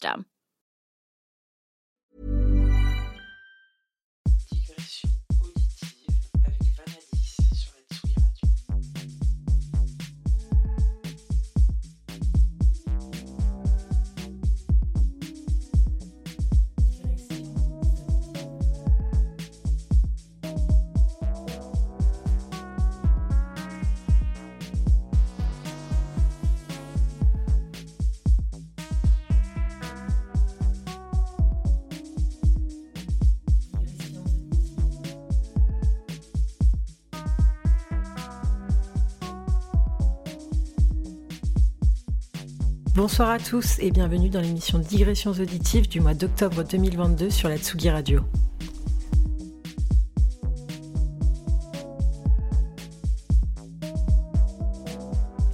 system. Bonsoir à tous et bienvenue dans l'émission Digressions auditives du mois d'octobre 2022 sur la Tsugi Radio.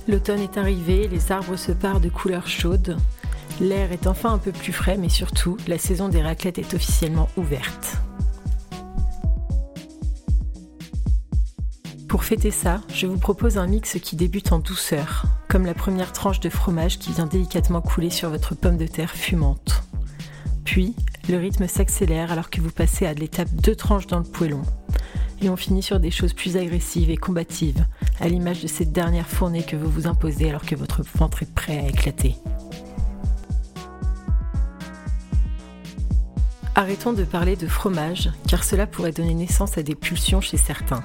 L'automne est arrivé, les arbres se parent de couleurs chaudes, l'air est enfin un peu plus frais, mais surtout, la saison des raclettes est officiellement ouverte. Pour fêter ça, je vous propose un mix qui débute en douceur, comme la première tranche de fromage qui vient délicatement couler sur votre pomme de terre fumante. Puis, le rythme s'accélère alors que vous passez à l'étape deux tranches dans le poêlon. Et on finit sur des choses plus agressives et combatives, à l'image de cette dernière fournée que vous vous imposez alors que votre ventre est prêt à éclater. Arrêtons de parler de fromage, car cela pourrait donner naissance à des pulsions chez certains.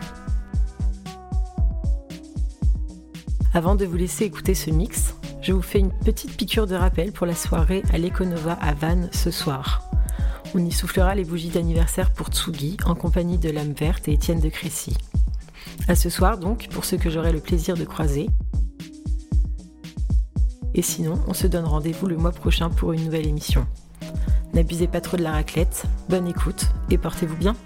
Avant de vous laisser écouter ce mix, je vous fais une petite piqûre de rappel pour la soirée à l'Econova à Vannes ce soir. On y soufflera les bougies d'anniversaire pour Tsugi en compagnie de Lame Verte et Étienne de Crécy. À ce soir donc, pour ceux que j'aurai le plaisir de croiser. Et sinon, on se donne rendez-vous le mois prochain pour une nouvelle émission. N'abusez pas trop de la raclette, bonne écoute et portez-vous bien.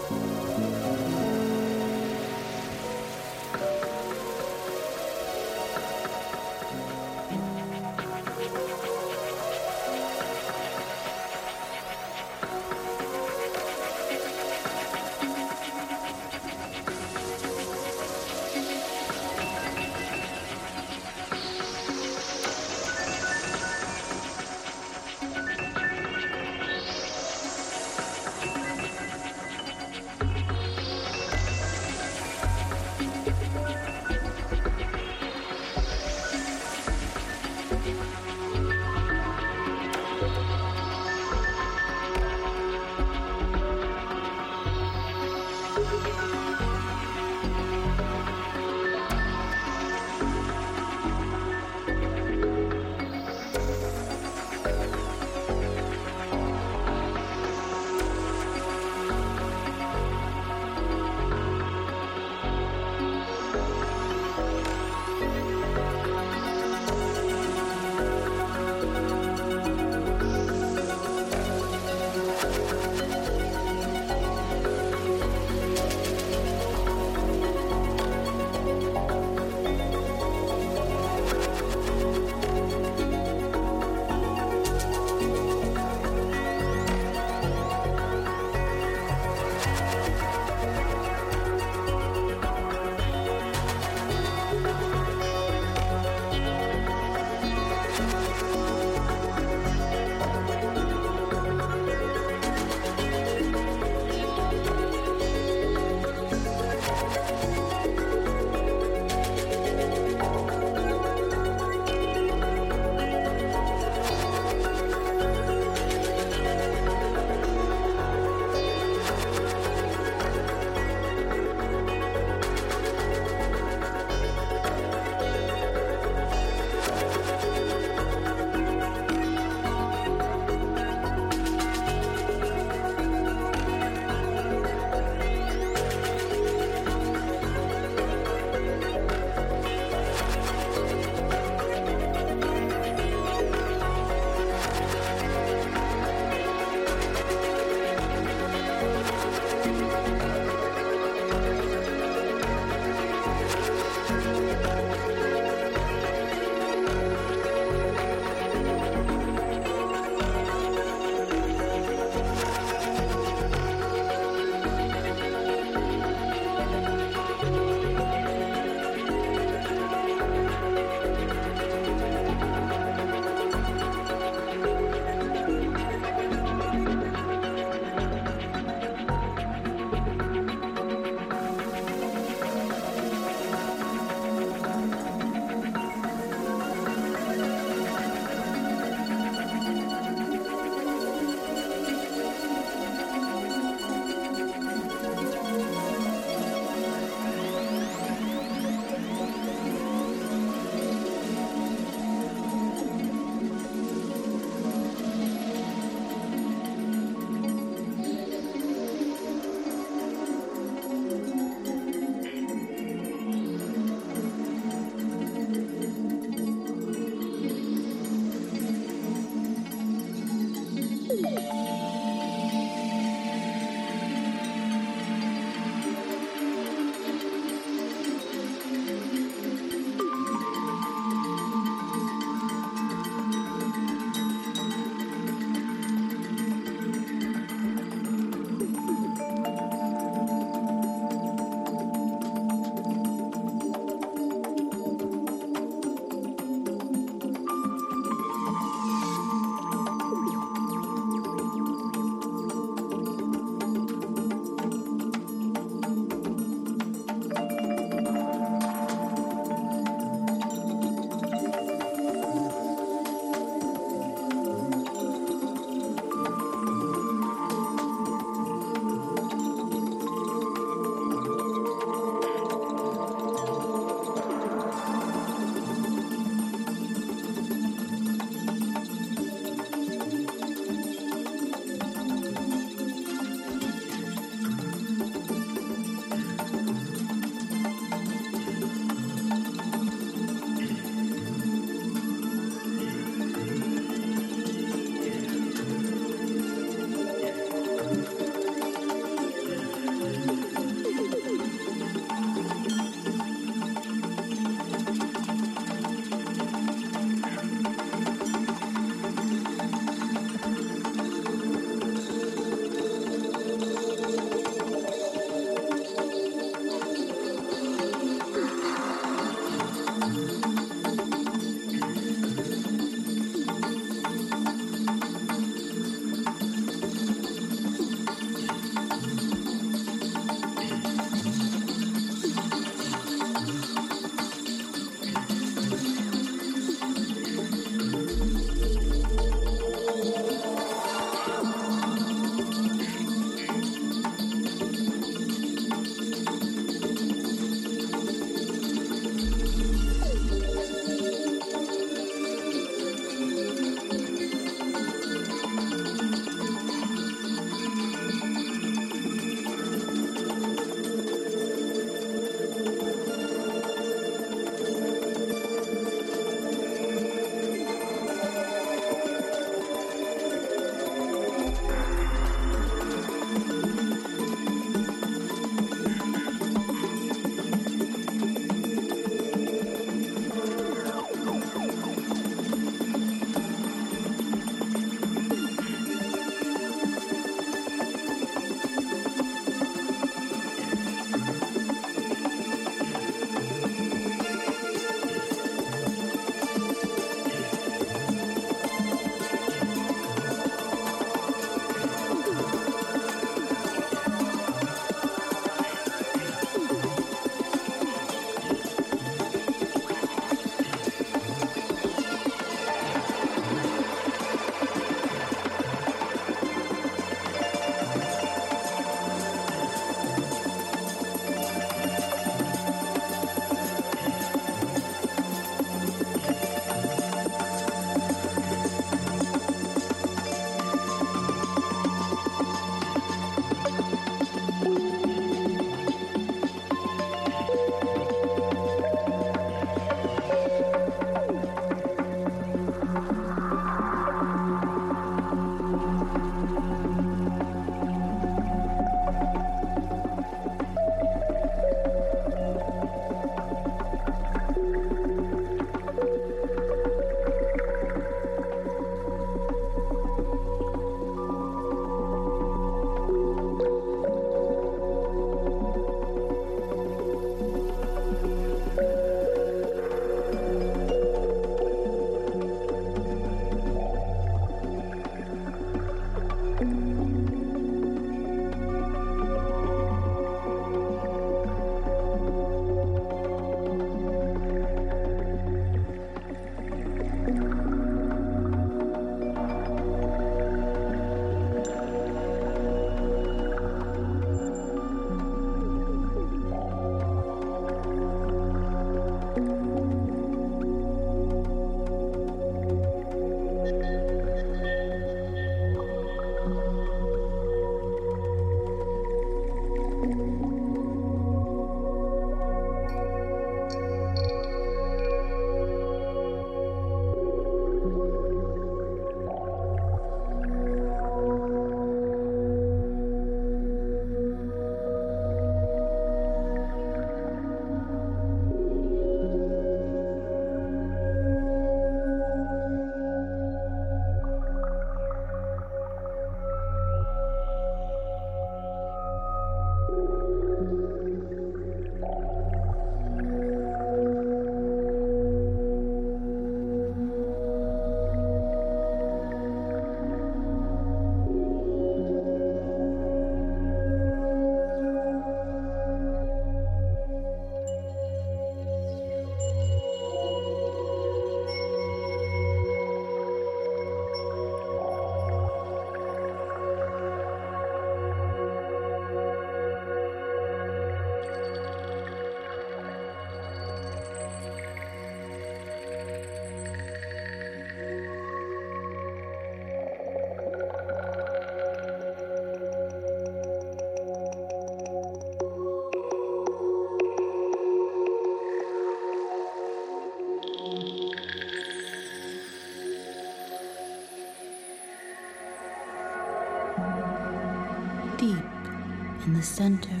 center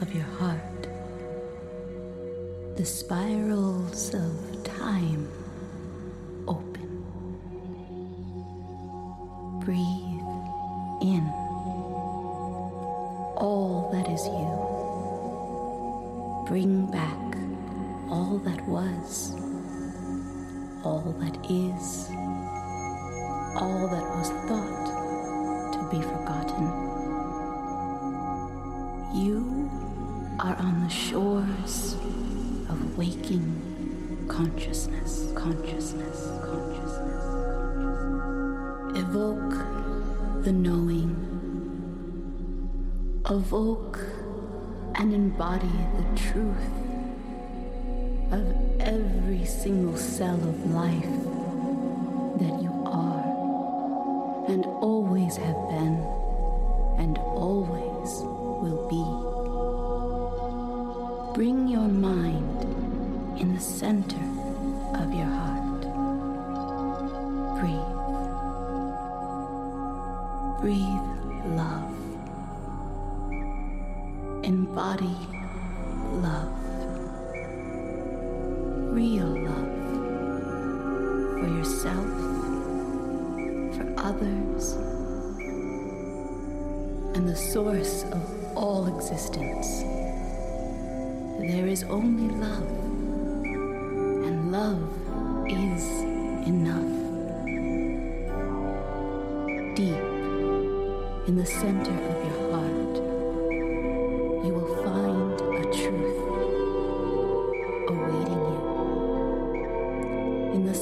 of your heart. The spine.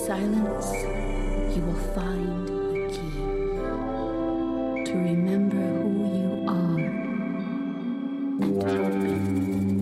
silence, you will find the key to remember who you are and open.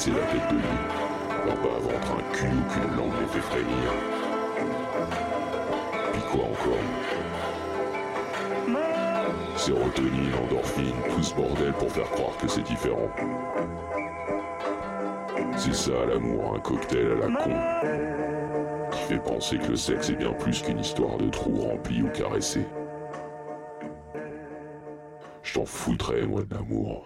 Fracasser la tête de lit, leur bas ventre un cul ou qu'une langue les fait frémir Puis quoi encore? Sérotonine, endorphine, tout ce bordel pour faire croire que c'est différent. C'est ça l'amour, un cocktail à la con. Qui fait penser que le sexe est bien plus qu'une histoire de trous remplis ou caressés. Je t'en foutrais, moi, de l'amour.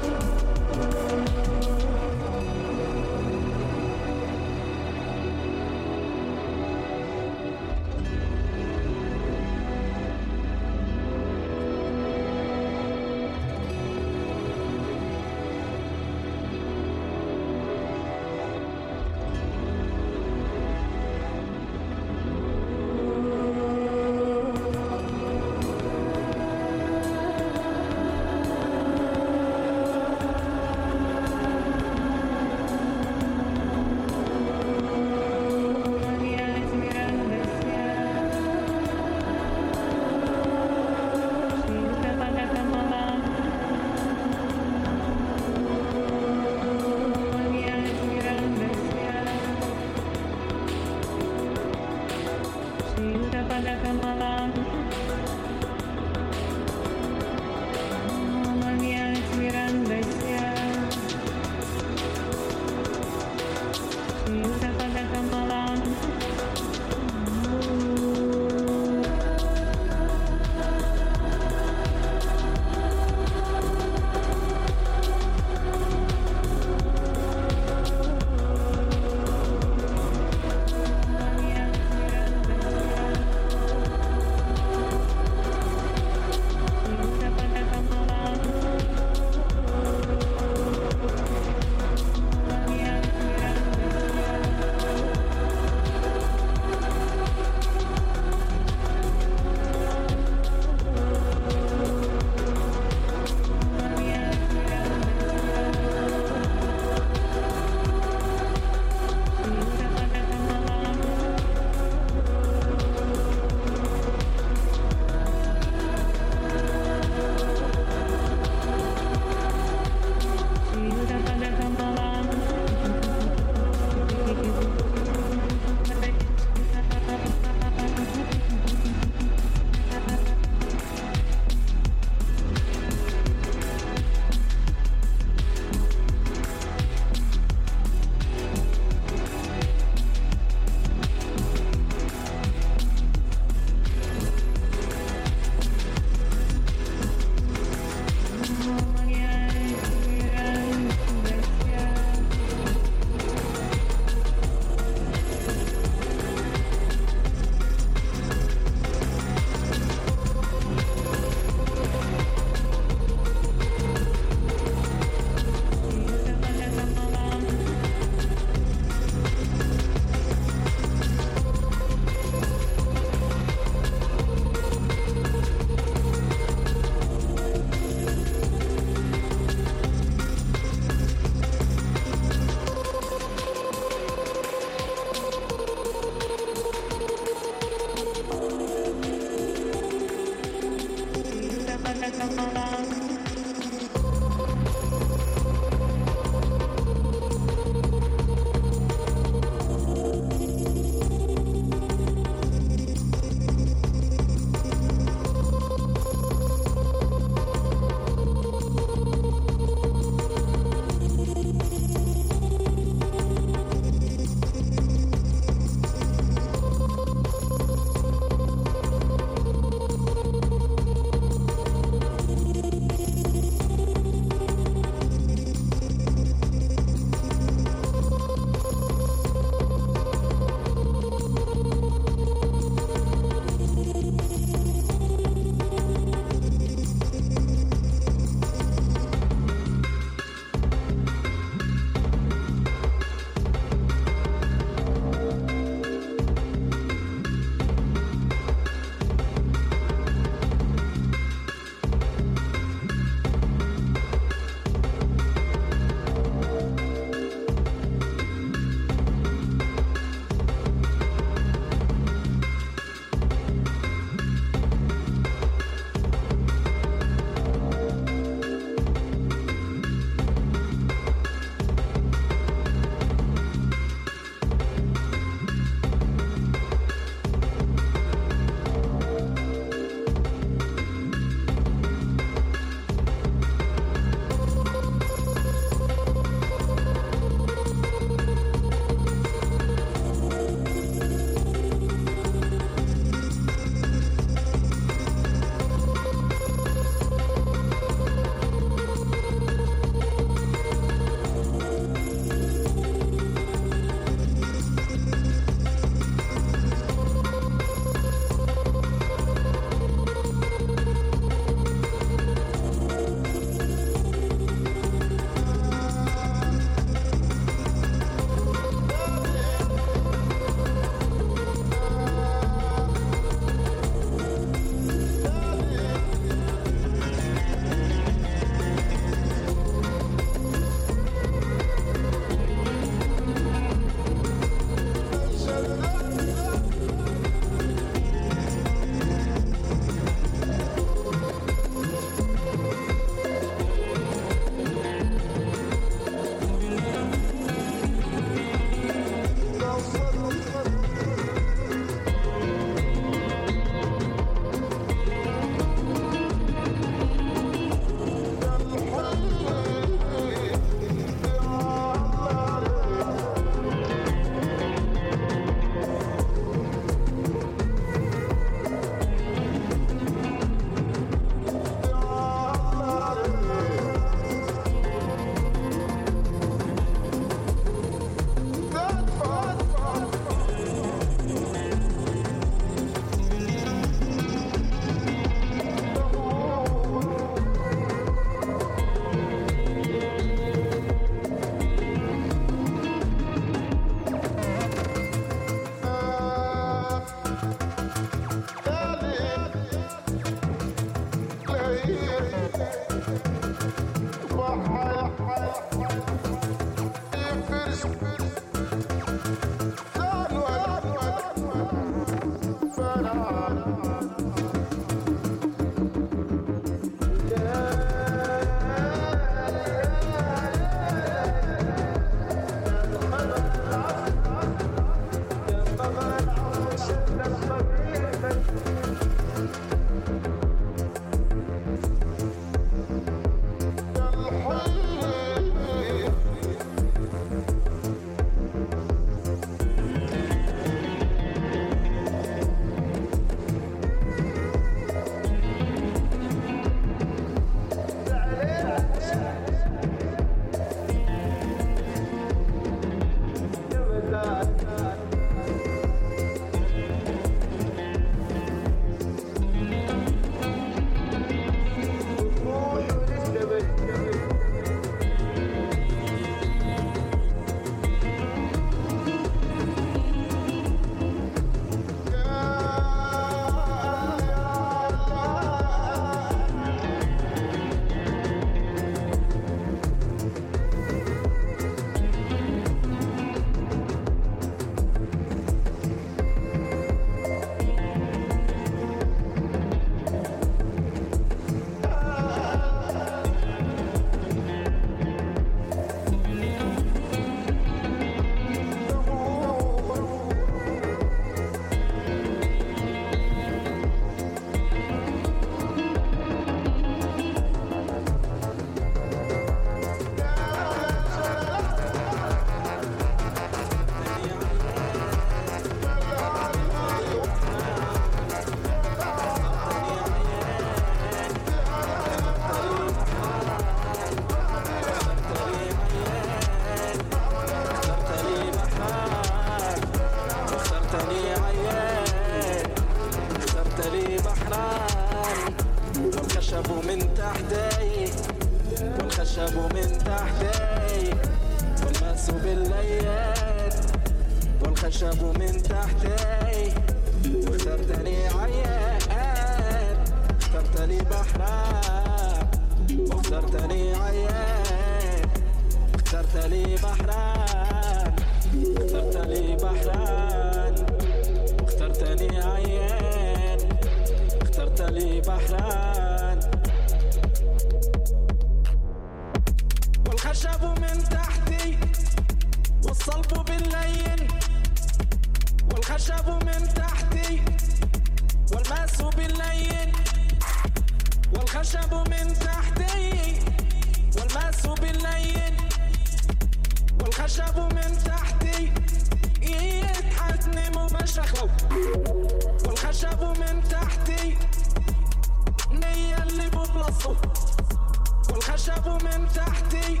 شافوا من تحتي.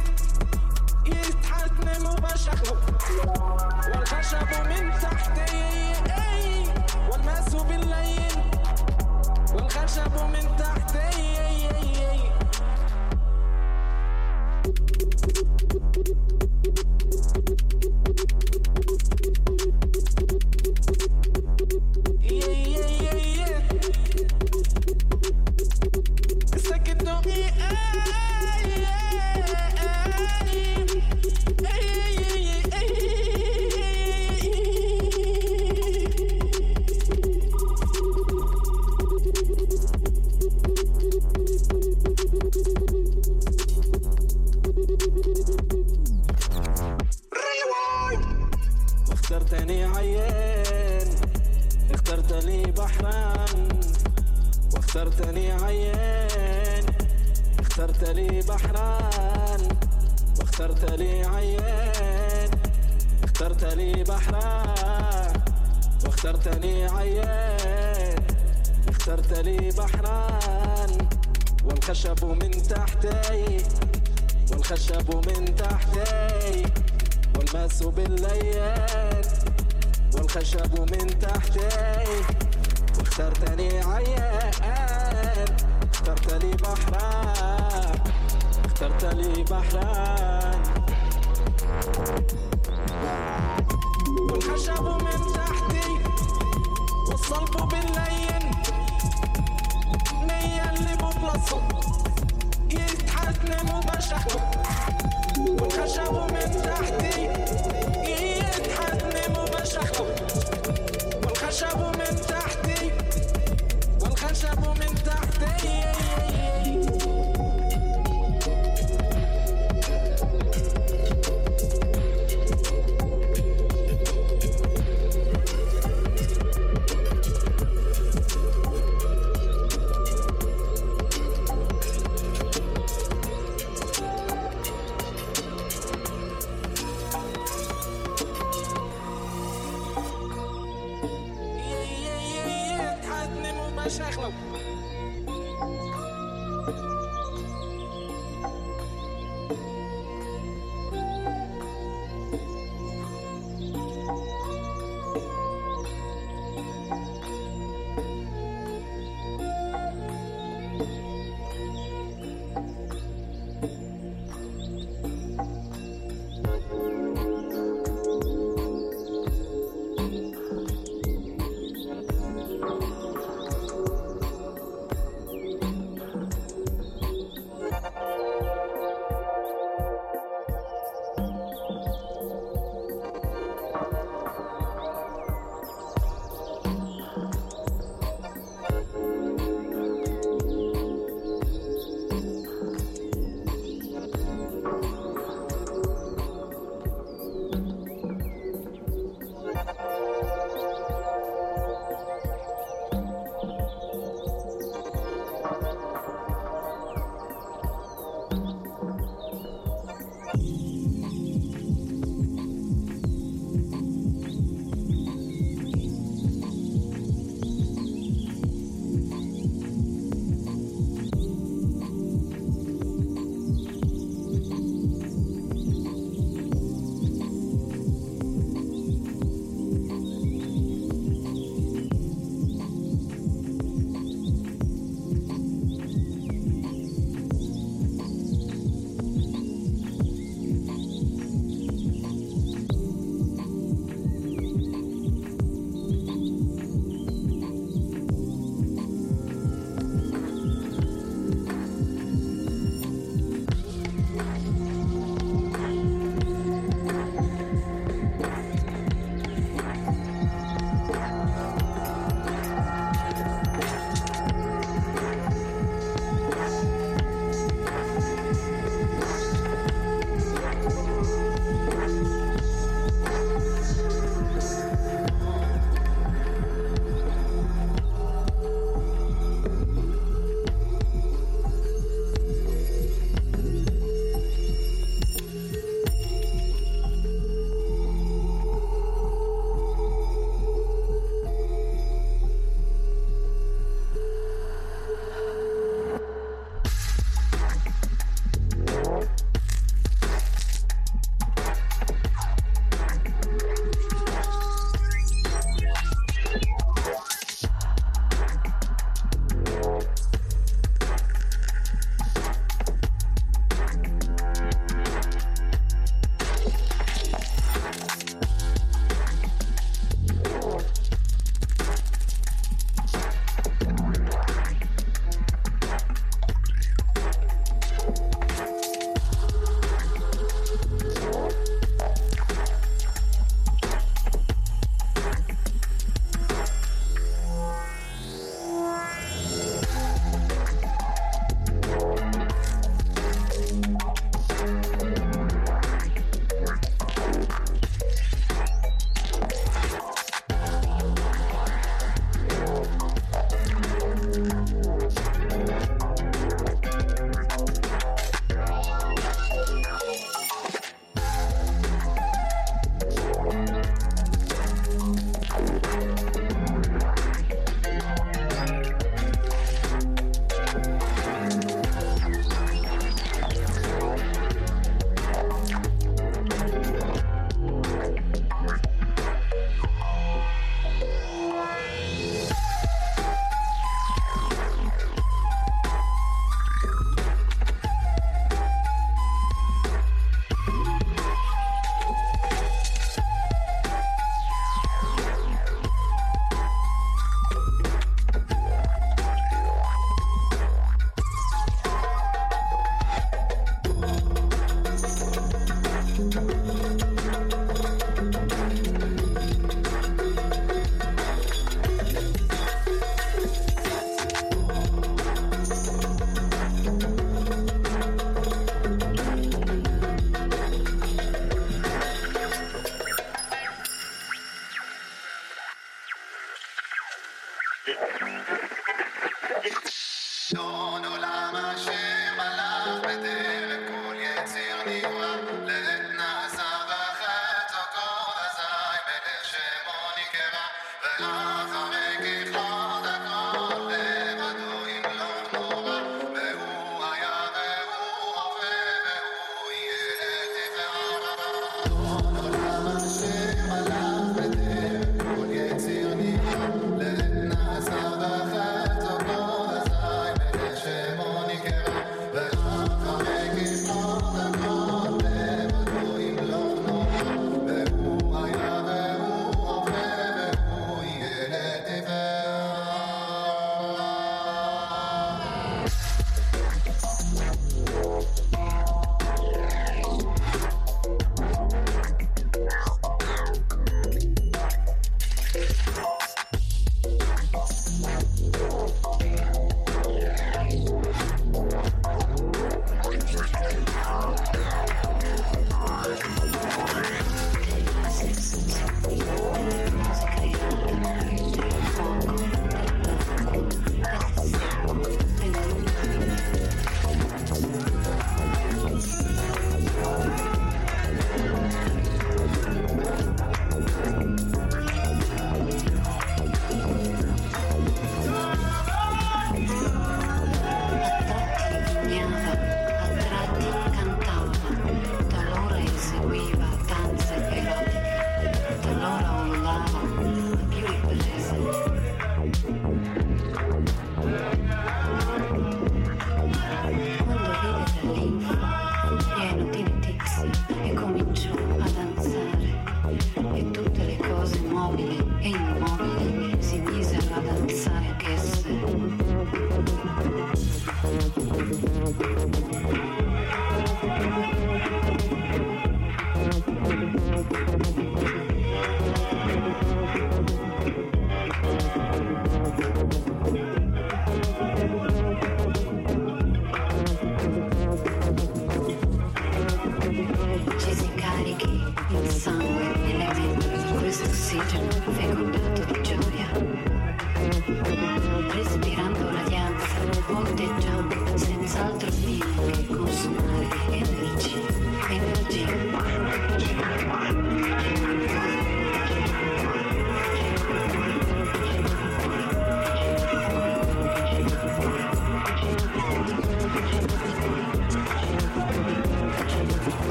يتحتموا وبشخوا والخشب من تحتي. أي والماس بالليل. والخشب من تحتي.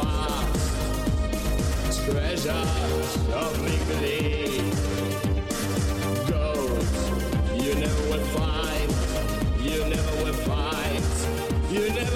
Fast, treasures of make-believe. Gold you never will find, you never will find, you never